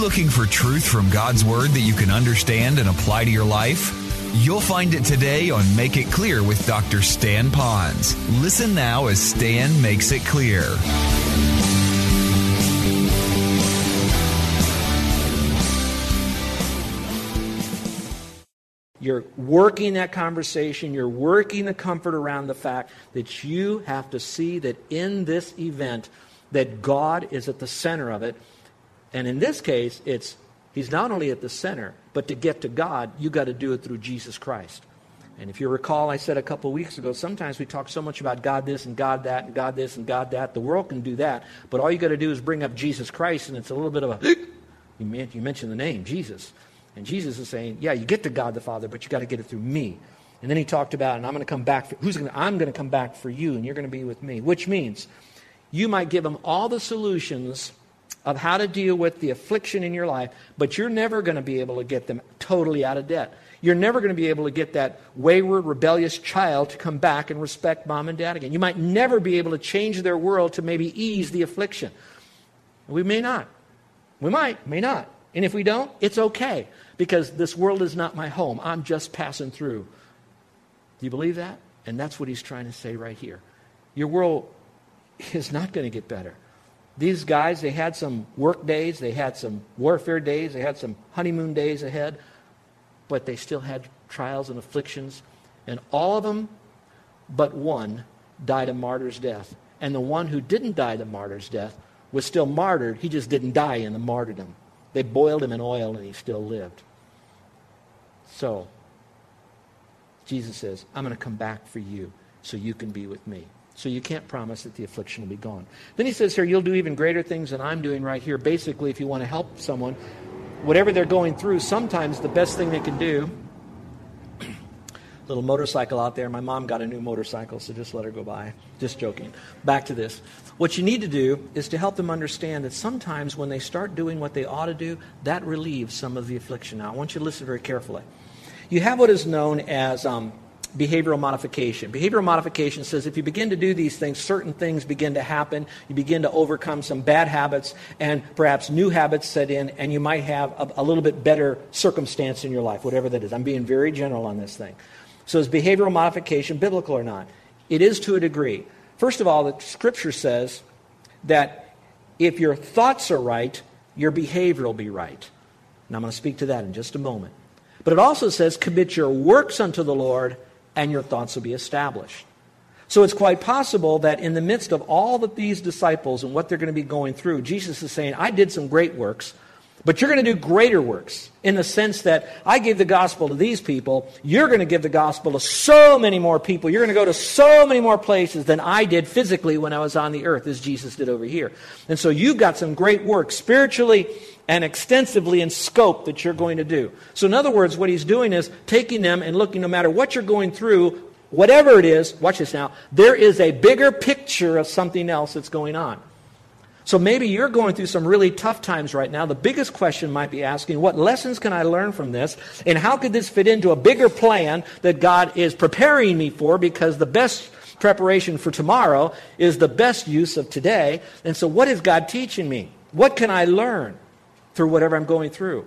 looking for truth from God's Word that you can understand and apply to your life? You'll find it today on Make It Clear with Dr. Stan Ponz. Listen now as Stan makes it clear. You're working that conversation, you're working the comfort around the fact that you have to see that in this event that God is at the center of it. And in this case, it's he's not only at the center, but to get to God, you got to do it through Jesus Christ. And if you recall, I said a couple weeks ago, sometimes we talk so much about God this and God that and God this and God that. The world can do that, but all you got to do is bring up Jesus Christ, and it's a little bit of a you mention the name Jesus. And Jesus is saying, yeah, you get to God the Father, but you got to get it through me. And then he talked about, and I'm going to come back. For, who's going? I'm going to come back for you, and you're going to be with me. Which means, you might give him all the solutions of how to deal with the affliction in your life, but you're never going to be able to get them totally out of debt. You're never going to be able to get that wayward, rebellious child to come back and respect mom and dad again. You might never be able to change their world to maybe ease the affliction. We may not. We might, may not. And if we don't, it's okay because this world is not my home. I'm just passing through. Do you believe that? And that's what he's trying to say right here. Your world is not going to get better. These guys, they had some work days, they had some warfare days, they had some honeymoon days ahead, but they still had trials and afflictions. And all of them but one died a martyr's death. And the one who didn't die the martyr's death was still martyred. He just didn't die in the martyrdom. They boiled him in oil and he still lived. So, Jesus says, I'm going to come back for you so you can be with me. So you can't promise that the affliction will be gone. Then he says here, you'll do even greater things than I'm doing right here. Basically, if you want to help someone, whatever they're going through, sometimes the best thing they can do little motorcycle out there. My mom got a new motorcycle, so just let her go by. Just joking. Back to this. What you need to do is to help them understand that sometimes when they start doing what they ought to do, that relieves some of the affliction. Now, I want you to listen very carefully. You have what is known as um, behavioral modification. Behavioral modification says if you begin to do these things, certain things begin to happen. You begin to overcome some bad habits, and perhaps new habits set in, and you might have a, a little bit better circumstance in your life, whatever that is. I'm being very general on this thing. So is behavioral modification biblical or not? It is to a degree. First of all, the scripture says that if your thoughts are right, your behavior will be right. And I'm going to speak to that in just a moment. But it also says, commit your works unto the Lord, and your thoughts will be established. So it's quite possible that in the midst of all of these disciples and what they're going to be going through, Jesus is saying, I did some great works. But you're going to do greater works in the sense that I gave the gospel to these people. You're going to give the gospel to so many more people. You're going to go to so many more places than I did physically when I was on the earth, as Jesus did over here. And so you've got some great work spiritually and extensively in scope that you're going to do. So, in other words, what he's doing is taking them and looking no matter what you're going through, whatever it is, watch this now, there is a bigger picture of something else that's going on. So maybe you're going through some really tough times right now. The biggest question might be asking, what lessons can I learn from this? And how could this fit into a bigger plan that God is preparing me for? Because the best preparation for tomorrow is the best use of today. And so what is God teaching me? What can I learn through whatever I'm going through?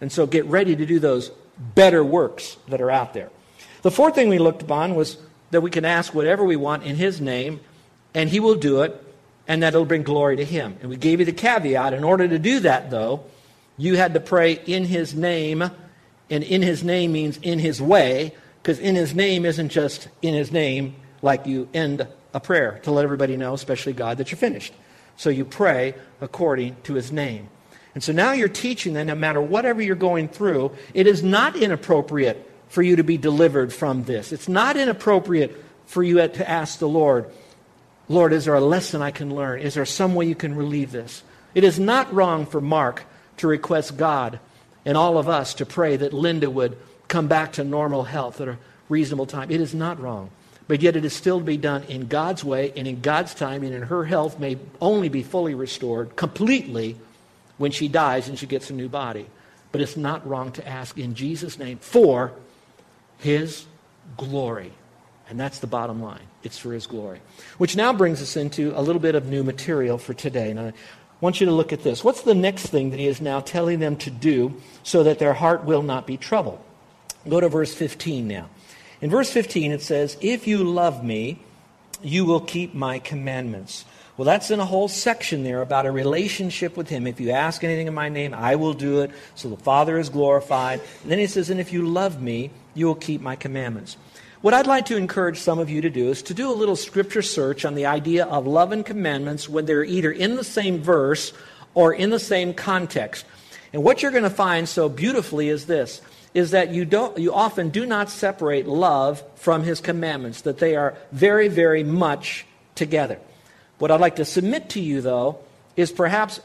And so get ready to do those better works that are out there. The fourth thing we looked upon was that we can ask whatever we want in His name, and He will do it and that it'll bring glory to him. And we gave you the caveat. In order to do that, though, you had to pray in his name, and in his name means in his way, because in his name isn't just in his name like you end a prayer to let everybody know, especially God, that you're finished. So you pray according to his name. And so now you're teaching that no matter whatever you're going through, it is not inappropriate for you to be delivered from this. It's not inappropriate for you to ask the Lord Lord, is there a lesson I can learn? Is there some way you can relieve this? It is not wrong for Mark to request God and all of us to pray that Linda would come back to normal health at a reasonable time. It is not wrong. But yet it is still to be done in God's way and in God's time, and in her health may only be fully restored completely when she dies and she gets a new body. But it's not wrong to ask in Jesus' name for his glory. And that's the bottom line. It's for his glory. Which now brings us into a little bit of new material for today. And I want you to look at this. What's the next thing that he is now telling them to do so that their heart will not be troubled? Go to verse 15 now. In verse 15, it says, If you love me, you will keep my commandments. Well, that's in a whole section there about a relationship with Him. If you ask anything in my name, I will do it. So the Father is glorified. And then He says, And if you love me, you will keep my commandments. What I'd like to encourage some of you to do is to do a little scripture search on the idea of love and commandments when they're either in the same verse or in the same context. And what you're going to find so beautifully is this is that you don't you often do not separate love from his commandments that they are very very much together what I'd like to submit to you, though, is perhaps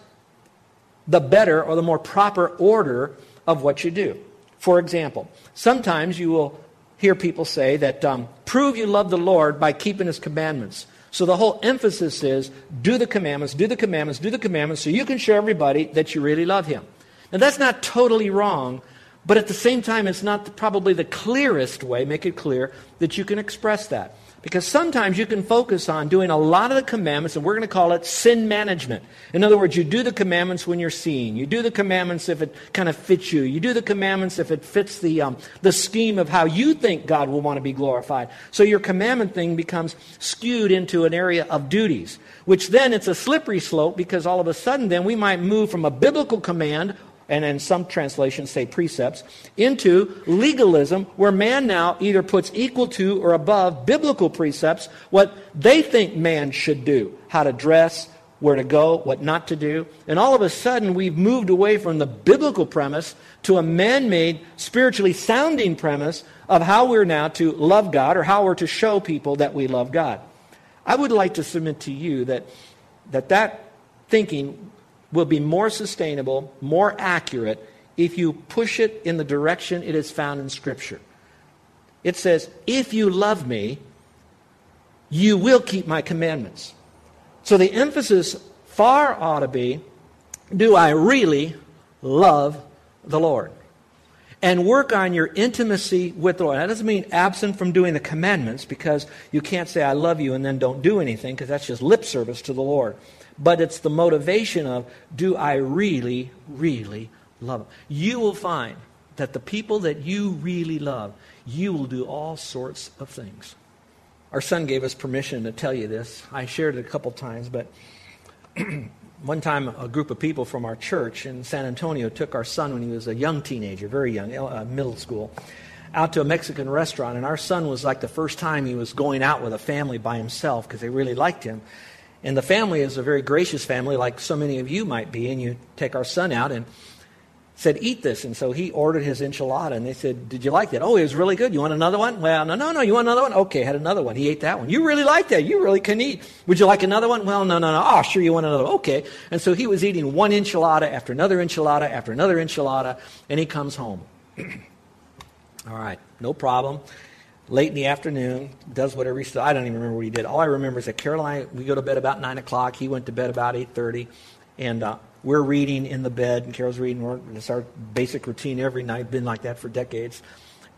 the better or the more proper order of what you do. For example, sometimes you will hear people say that um, prove you love the Lord by keeping his commandments. So the whole emphasis is do the commandments, do the commandments, do the commandments so you can show everybody that you really love him. Now that's not totally wrong, but at the same time, it's not probably the clearest way, make it clear, that you can express that. Because sometimes you can focus on doing a lot of the commandments, and we're going to call it sin management. In other words, you do the commandments when you're seeing. You do the commandments if it kind of fits you. You do the commandments if it fits the, um, the scheme of how you think God will want to be glorified. So your commandment thing becomes skewed into an area of duties, which then it's a slippery slope because all of a sudden then we might move from a biblical command and in some translations say precepts, into legalism, where man now either puts equal to or above biblical precepts what they think man should do how to dress, where to go, what not to do. And all of a sudden, we've moved away from the biblical premise to a man made, spiritually sounding premise of how we're now to love God or how we're to show people that we love God. I would like to submit to you that that, that thinking will be more sustainable, more accurate if you push it in the direction it is found in Scripture. It says, If you love me, you will keep my commandments. So the emphasis far ought to be do I really love the Lord? And work on your intimacy with the Lord. That doesn't mean absent from doing the commandments because you can't say, I love you, and then don't do anything because that's just lip service to the Lord but it's the motivation of do I really, really love them? You will find that the people that you really love, you will do all sorts of things. Our son gave us permission to tell you this. I shared it a couple times, but one time a group of people from our church in San Antonio took our son when he was a young teenager, very young, uh, middle school, out to a Mexican restaurant. And our son was like the first time he was going out with a family by himself because they really liked him. And the family is a very gracious family, like so many of you might be. And you take our son out and said, Eat this. And so he ordered his enchilada. And they said, Did you like that? Oh, it was really good. You want another one? Well, no, no, no. You want another one? Okay, had another one. He ate that one. You really like that. You really can eat. Would you like another one? Well, no, no, no. Oh, sure, you want another one. Okay. And so he was eating one enchilada after another enchilada after another enchilada. And he comes home. All right, no problem late in the afternoon, does whatever he still, I don't even remember what he did. All I remember is that Caroline, we go to bed about 9 o'clock. He went to bed about 8.30. And uh, we're reading in the bed, and Carol's reading. It's our basic routine every night, been like that for decades.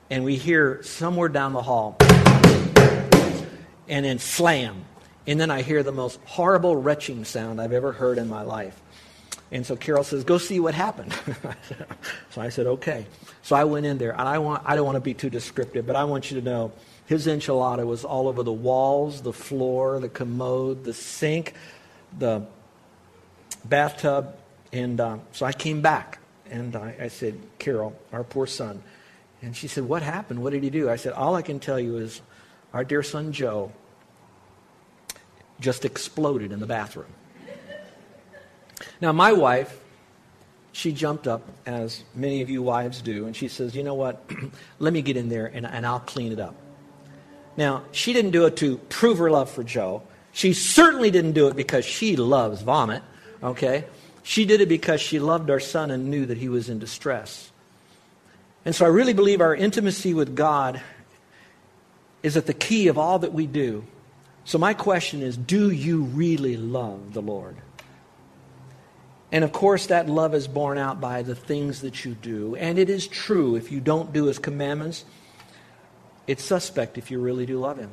And we hear somewhere down the hall, and then slam. And then I hear the most horrible retching sound I've ever heard in my life. And so Carol says, "Go see what happened." so I said, "Okay." So I went in there, and I want I don't want to be too descriptive, but I want you to know his enchilada was all over the walls, the floor, the commode, the sink, the bathtub, and uh, so I came back and I, I said, "Carol, our poor son," and she said, "What happened? What did he do?" I said, "All I can tell you is, our dear son Joe." Just exploded in the bathroom. Now, my wife, she jumped up, as many of you wives do, and she says, You know what? Let me get in there and, and I'll clean it up. Now, she didn't do it to prove her love for Joe. She certainly didn't do it because she loves vomit, okay? She did it because she loved our son and knew that he was in distress. And so I really believe our intimacy with God is at the key of all that we do. So my question is do you really love the Lord? And of course, that love is borne out by the things that you do. And it is true, if you don't do his commandments, it's suspect if you really do love him.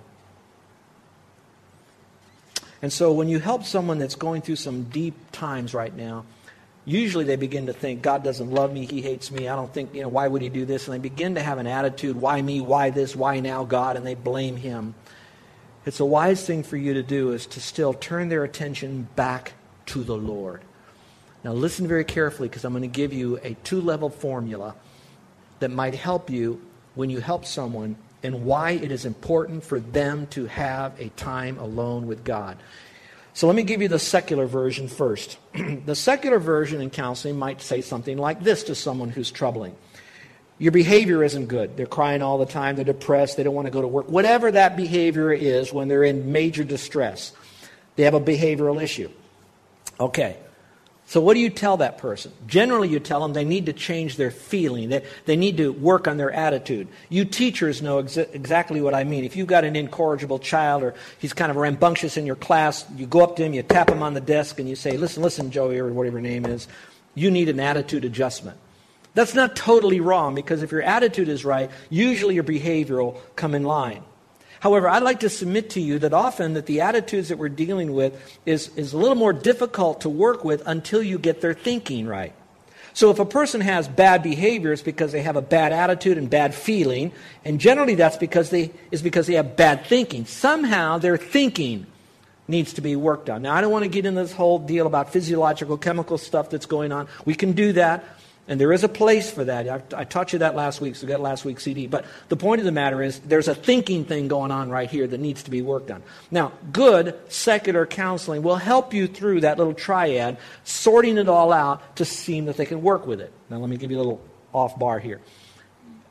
And so when you help someone that's going through some deep times right now, usually they begin to think, God doesn't love me, he hates me, I don't think, you know, why would he do this? And they begin to have an attitude, why me, why this, why now, God, and they blame him. It's a wise thing for you to do is to still turn their attention back to the Lord. Now, listen very carefully because I'm going to give you a two level formula that might help you when you help someone and why it is important for them to have a time alone with God. So let me give you the secular version first. the secular version in counseling might say something like this to someone who's troubling. Your behavior isn't good. They're crying all the time. They're depressed. They don't want to go to work. Whatever that behavior is when they're in major distress, they have a behavioral issue. Okay. So, what do you tell that person? Generally, you tell them they need to change their feeling, they, they need to work on their attitude. You teachers know exa- exactly what I mean. If you've got an incorrigible child or he's kind of rambunctious in your class, you go up to him, you tap him on the desk, and you say, Listen, listen, Joey, or whatever your name is, you need an attitude adjustment. That's not totally wrong because if your attitude is right, usually your behavior will come in line. However, I'd like to submit to you that often that the attitudes that we're dealing with is, is a little more difficult to work with until you get their thinking right. So if a person has bad behavior, it's because they have a bad attitude and bad feeling, and generally that's because they is because they have bad thinking. Somehow their thinking needs to be worked on. Now I don't want to get into this whole deal about physiological chemical stuff that's going on. We can do that. And there is a place for that. I, I taught you that last week, so get last week's CD. But the point of the matter is, there's a thinking thing going on right here that needs to be worked on. Now, good secular counseling will help you through that little triad, sorting it all out to see that they can work with it. Now, let me give you a little off bar here.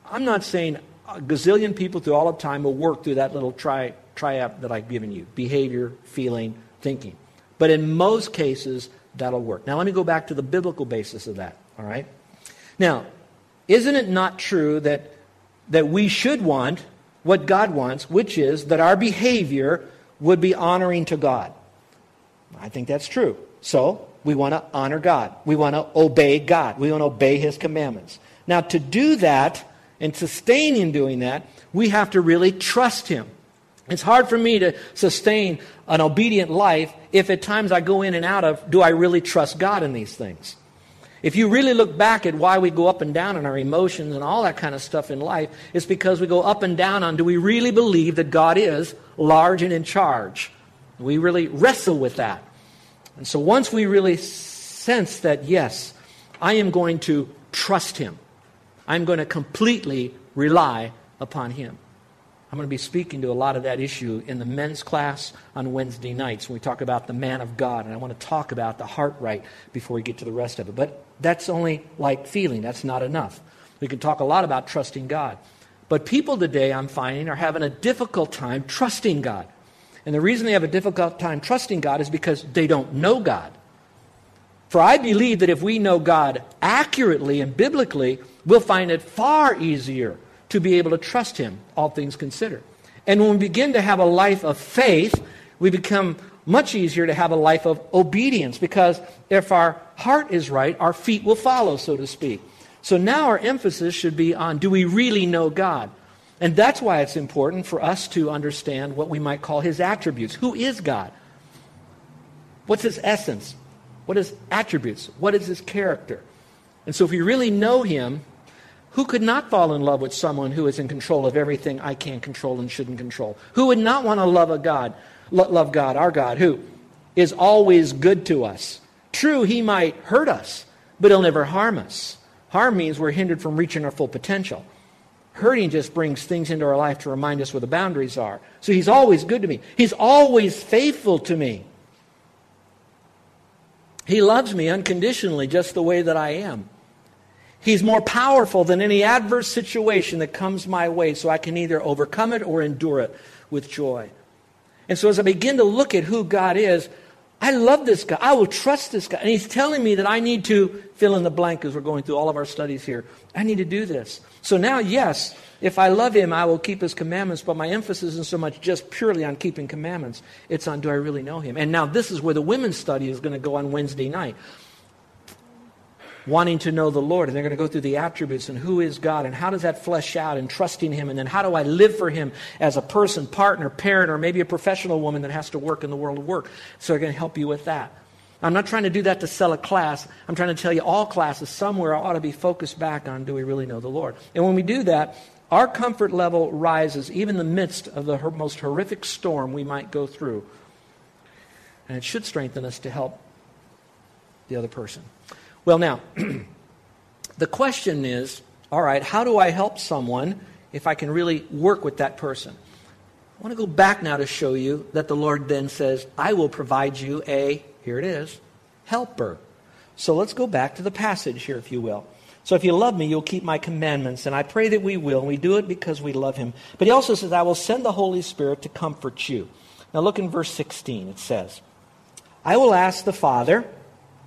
I'm not saying a gazillion people through all of time will work through that little tri- triad that I've given you behavior, feeling, thinking. But in most cases, that'll work. Now, let me go back to the biblical basis of that, all right? Now, isn't it not true that, that we should want what God wants, which is that our behavior would be honoring to God? I think that's true. So, we want to honor God. We want to obey God. We want to obey His commandments. Now, to do that and sustain in doing that, we have to really trust Him. It's hard for me to sustain an obedient life if at times I go in and out of, do I really trust God in these things? If you really look back at why we go up and down in our emotions and all that kind of stuff in life, it's because we go up and down on do we really believe that God is large and in charge? We really wrestle with that. And so once we really sense that, yes, I am going to trust Him, I'm going to completely rely upon Him. I'm going to be speaking to a lot of that issue in the men's class on Wednesday nights when we talk about the man of God. And I want to talk about the heart right before we get to the rest of it. But that's only like feeling, that's not enough. We can talk a lot about trusting God. But people today, I'm finding, are having a difficult time trusting God. And the reason they have a difficult time trusting God is because they don't know God. For I believe that if we know God accurately and biblically, we'll find it far easier to be able to trust Him, all things considered. And when we begin to have a life of faith, we become much easier to have a life of obedience because if our heart is right, our feet will follow, so to speak. So now our emphasis should be on do we really know God? And that's why it's important for us to understand what we might call his attributes. Who is God? What's his essence? What is attributes? What is his character? And so if we really know him, who could not fall in love with someone who is in control of everything I can't control and shouldn't control? Who would not want to love a God, love God, our God, who is always good to us? True, he might hurt us, but he'll never harm us. Harm means we're hindered from reaching our full potential. Hurting just brings things into our life to remind us where the boundaries are. So he's always good to me. He's always faithful to me. He loves me unconditionally just the way that I am. He's more powerful than any adverse situation that comes my way, so I can either overcome it or endure it with joy. And so as I begin to look at who God is, I love this guy. I will trust this guy. And he's telling me that I need to fill in the blank as we're going through all of our studies here. I need to do this. So now, yes, if I love him, I will keep his commandments, but my emphasis isn't so much just purely on keeping commandments. It's on do I really know him? And now this is where the women's study is going to go on Wednesday night wanting to know the Lord. And they're going to go through the attributes and who is God and how does that flesh out and trusting Him. And then how do I live for Him as a person, partner, parent, or maybe a professional woman that has to work in the world of work. So they're going to help you with that. I'm not trying to do that to sell a class. I'm trying to tell you all classes somewhere ought to be focused back on do we really know the Lord? And when we do that, our comfort level rises even in the midst of the most horrific storm we might go through. And it should strengthen us to help the other person. Well, now, the question is all right, how do I help someone if I can really work with that person? I want to go back now to show you that the Lord then says, I will provide you a, here it is, helper. So let's go back to the passage here, if you will. So if you love me, you'll keep my commandments, and I pray that we will. And we do it because we love him. But he also says, I will send the Holy Spirit to comfort you. Now look in verse 16. It says, I will ask the Father,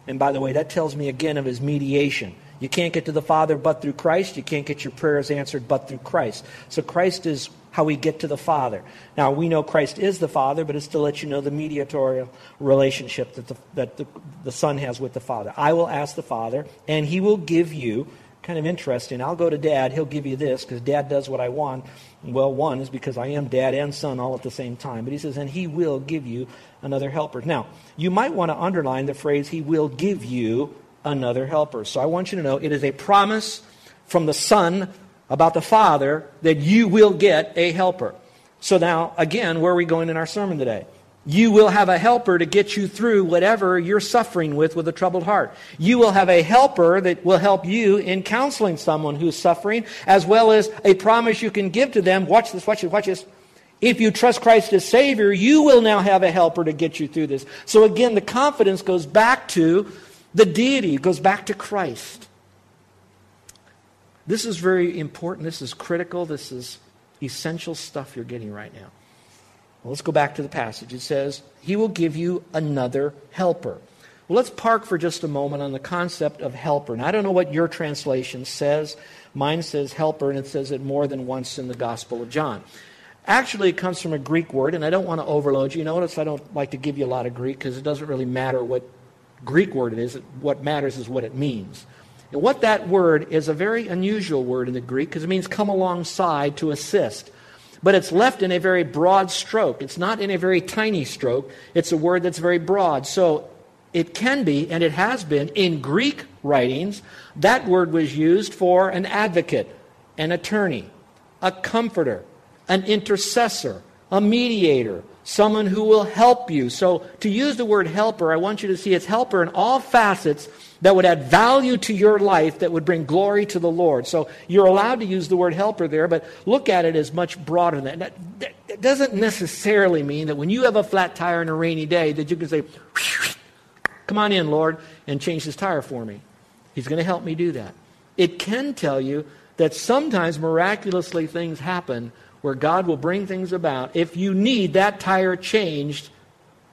and by the way, that tells me again of his mediation. You can't get to the Father but through Christ. You can't get your prayers answered but through Christ. So Christ is how we get to the Father. Now, we know Christ is the Father, but it's to let you know the mediatorial relationship that the, that the, the Son has with the Father. I will ask the Father, and he will give you, kind of interesting, I'll go to Dad, he'll give you this, because Dad does what I want. Well, one is because I am Dad and Son all at the same time. But he says, and he will give you another helper. Now, you might want to underline the phrase, He will give you another helper. So I want you to know it is a promise from the Son about the Father that you will get a helper. So now, again, where are we going in our sermon today? You will have a helper to get you through whatever you're suffering with with a troubled heart. You will have a helper that will help you in counseling someone who's suffering, as well as a promise you can give to them. Watch this, watch this, watch this. If you trust Christ as Savior, you will now have a helper to get you through this. So again, the confidence goes back to the deity, it goes back to Christ. This is very important. This is critical. This is essential stuff you're getting right now. Well, let's go back to the passage. It says, He will give you another helper. Well, let's park for just a moment on the concept of helper. Now, I don't know what your translation says. Mine says helper, and it says it more than once in the Gospel of John. Actually, it comes from a Greek word, and I don't want to overload you. Notice I don't like to give you a lot of Greek because it doesn't really matter what Greek word it is. What matters is what it means. And what that word is a very unusual word in the Greek because it means come alongside to assist. But it's left in a very broad stroke. It's not in a very tiny stroke. It's a word that's very broad. So it can be, and it has been, in Greek writings, that word was used for an advocate, an attorney, a comforter, an intercessor, a mediator, someone who will help you. So, to use the word helper, I want you to see it's helper in all facets that would add value to your life that would bring glory to the Lord. So, you're allowed to use the word helper there, but look at it as much broader than that. That, that doesn't necessarily mean that when you have a flat tire on a rainy day, that you can say, Come on in, Lord, and change this tire for me. He's going to help me do that. It can tell you that sometimes miraculously things happen where God will bring things about if you need that tire changed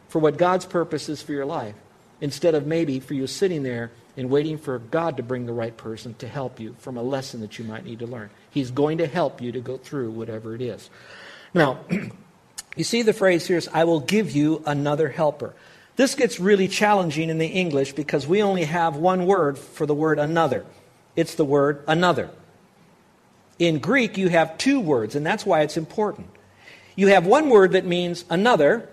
for what God's purpose is for your life, instead of maybe for you sitting there and waiting for God to bring the right person to help you from a lesson that you might need to learn. He's going to help you to go through whatever it is. Now, you see the phrase here is, I will give you another helper. This gets really challenging in the English because we only have one word for the word another. It's the word another. In Greek, you have two words, and that's why it's important. You have one word that means another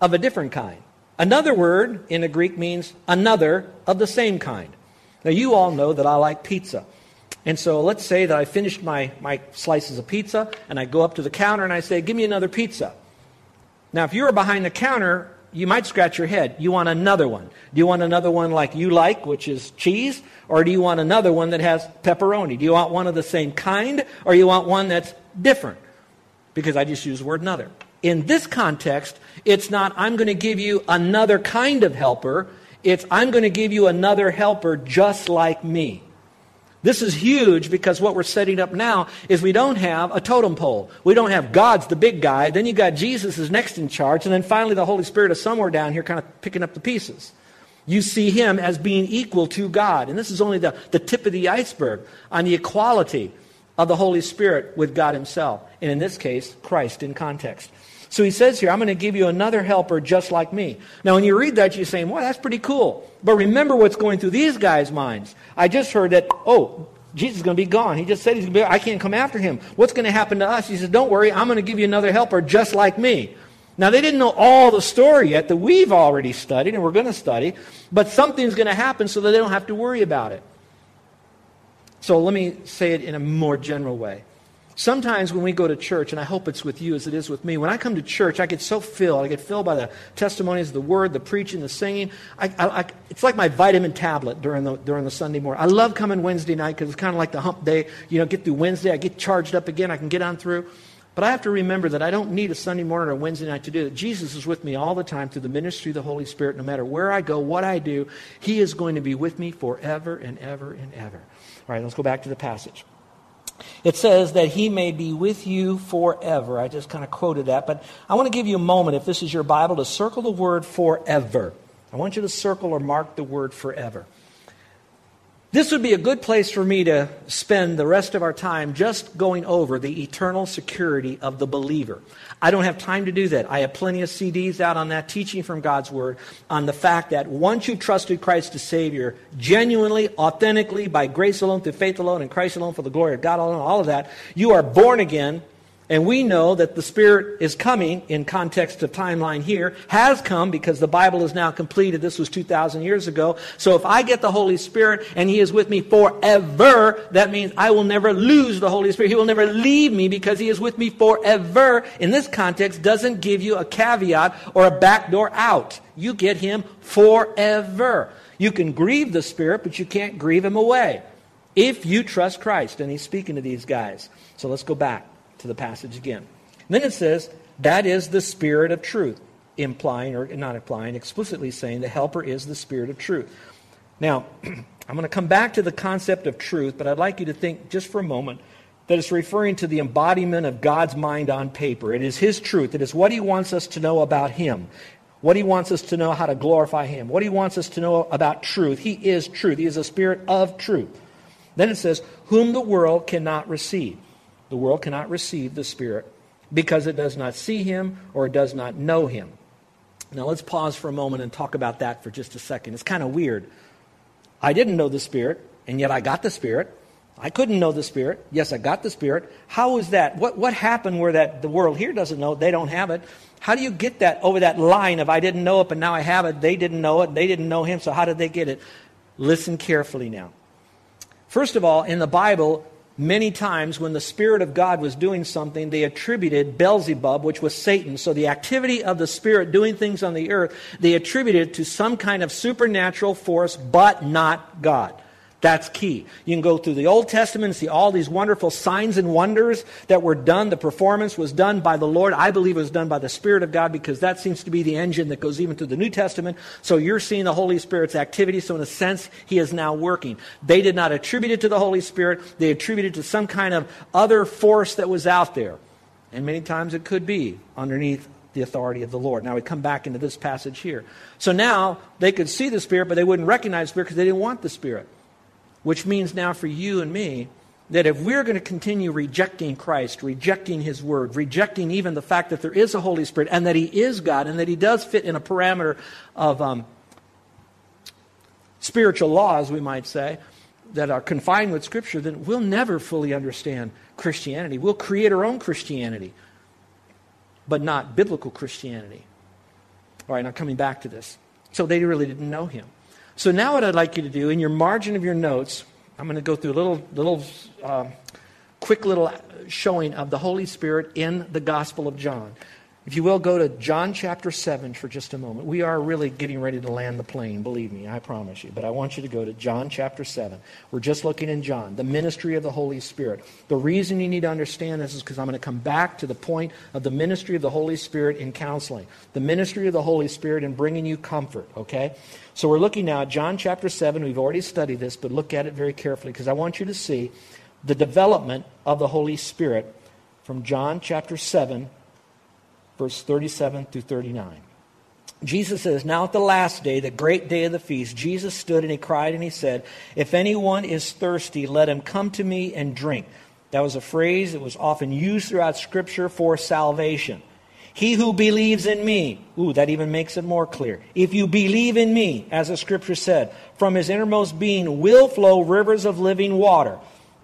of a different kind. Another word in the Greek means another of the same kind. Now, you all know that I like pizza. And so let's say that I finished my, my slices of pizza, and I go up to the counter and I say, Give me another pizza. Now, if you were behind the counter, you might scratch your head. You want another one. Do you want another one like you like, which is cheese? Or do you want another one that has pepperoni? Do you want one of the same kind? Or you want one that's different? Because I just use the word another. In this context, it's not, I'm going to give you another kind of helper. It's, I'm going to give you another helper just like me. This is huge because what we're setting up now is we don't have a totem pole. We don't have God's the big guy. Then you got Jesus is next in charge. And then finally the Holy Spirit is somewhere down here kind of picking up the pieces. You see him as being equal to God. And this is only the, the tip of the iceberg on the equality of the Holy Spirit with God himself. And in this case, Christ in context. So he says here, I'm going to give you another helper just like me. Now, when you read that, you're saying, well, that's pretty cool. But remember what's going through these guys' minds. I just heard that, oh, Jesus is going to be gone. He just said he's going to be, I can't come after him. What's going to happen to us? He says, don't worry, I'm going to give you another helper just like me. Now, they didn't know all the story yet that we've already studied and we're going to study, but something's going to happen so that they don't have to worry about it. So let me say it in a more general way. Sometimes when we go to church, and I hope it's with you as it is with me, when I come to church, I get so filled. I get filled by the testimonies, the word, the preaching, the singing. I, I, I, it's like my vitamin tablet during the, during the Sunday morning. I love coming Wednesday night because it's kind of like the hump day. You know, get through Wednesday, I get charged up again, I can get on through. But I have to remember that I don't need a Sunday morning or Wednesday night to do that. Jesus is with me all the time through the ministry of the Holy Spirit. No matter where I go, what I do, He is going to be with me forever and ever and ever. All right, let's go back to the passage. It says that he may be with you forever. I just kind of quoted that, but I want to give you a moment, if this is your Bible, to circle the word forever. I want you to circle or mark the word forever. This would be a good place for me to spend the rest of our time just going over the eternal security of the believer. I don't have time to do that. I have plenty of CDs out on that, teaching from God's Word, on the fact that once you've trusted Christ as Savior, genuinely, authentically, by grace alone, through faith alone, and Christ alone, for the glory of God alone, all of that, you are born again and we know that the Spirit is coming in context of timeline here, has come because the Bible is now completed. This was 2,000 years ago. So if I get the Holy Spirit and He is with me forever, that means I will never lose the Holy Spirit. He will never leave me because He is with me forever. In this context, doesn't give you a caveat or a backdoor out. You get Him forever. You can grieve the Spirit, but you can't grieve Him away if you trust Christ. And He's speaking to these guys. So let's go back to the passage again. And then it says, that is the Spirit of truth, implying, or not implying, explicitly saying the Helper is the Spirit of truth. Now, I'm going to come back to the concept of truth, but I'd like you to think just for a moment that it's referring to the embodiment of God's mind on paper. It is His truth. It is what He wants us to know about Him, what He wants us to know how to glorify Him, what He wants us to know about truth. He is truth. He is a Spirit of truth. Then it says, whom the world cannot receive. The world cannot receive the Spirit because it does not see him or it does not know him. Now let's pause for a moment and talk about that for just a second. It's kind of weird. I didn't know the Spirit, and yet I got the Spirit. I couldn't know the Spirit. Yes, I got the Spirit. How is that? What, what happened where that the world here doesn't know, they don't have it? How do you get that over that line of I didn't know it, but now I have it? They didn't know it, they didn't know him, so how did they get it? Listen carefully now. First of all, in the Bible, Many times, when the Spirit of God was doing something, they attributed Beelzebub, which was Satan. So the activity of the Spirit doing things on the earth, they attributed to some kind of supernatural force, but not God. That's key. You can go through the Old Testament and see all these wonderful signs and wonders that were done. The performance was done by the Lord. I believe it was done by the Spirit of God because that seems to be the engine that goes even through the New Testament. So you're seeing the Holy Spirit's activity. So in a sense, He is now working. They did not attribute it to the Holy Spirit. They attributed it to some kind of other force that was out there. And many times it could be underneath the authority of the Lord. Now we come back into this passage here. So now they could see the Spirit, but they wouldn't recognize the Spirit because they didn't want the Spirit. Which means now for you and me that if we're going to continue rejecting Christ, rejecting His Word, rejecting even the fact that there is a Holy Spirit and that He is God and that He does fit in a parameter of um, spiritual laws, we might say, that are confined with Scripture, then we'll never fully understand Christianity. We'll create our own Christianity, but not biblical Christianity. All right, now coming back to this. So they really didn't know Him. So now what I'd like you to do, in your margin of your notes, I'm going to go through a little, little uh, quick little showing of the Holy Spirit in the Gospel of John. If you will, go to John chapter 7 for just a moment. We are really getting ready to land the plane, believe me, I promise you. But I want you to go to John chapter 7. We're just looking in John, the ministry of the Holy Spirit. The reason you need to understand this is because I'm going to come back to the point of the ministry of the Holy Spirit in counseling, the ministry of the Holy Spirit in bringing you comfort, okay? So we're looking now at John chapter 7. We've already studied this, but look at it very carefully because I want you to see the development of the Holy Spirit from John chapter 7 verse 37 through 39. Jesus says, Now at the last day, the great day of the feast, Jesus stood and he cried and he said, If anyone is thirsty, let him come to me and drink. That was a phrase that was often used throughout Scripture for salvation. He who believes in me, ooh, that even makes it more clear. If you believe in me, as the Scripture said, from his innermost being will flow rivers of living water.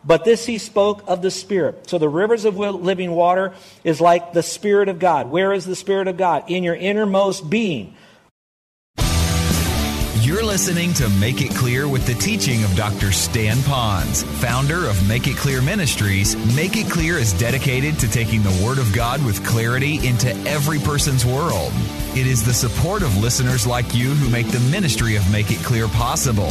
But this he spoke of the Spirit. So the rivers of living water is like the Spirit of God. Where is the Spirit of God? In your innermost being. You're listening to Make It Clear with the teaching of Dr. Stan Ponz, founder of Make It Clear Ministries. Make It Clear is dedicated to taking the Word of God with clarity into every person's world. It is the support of listeners like you who make the ministry of Make It Clear possible.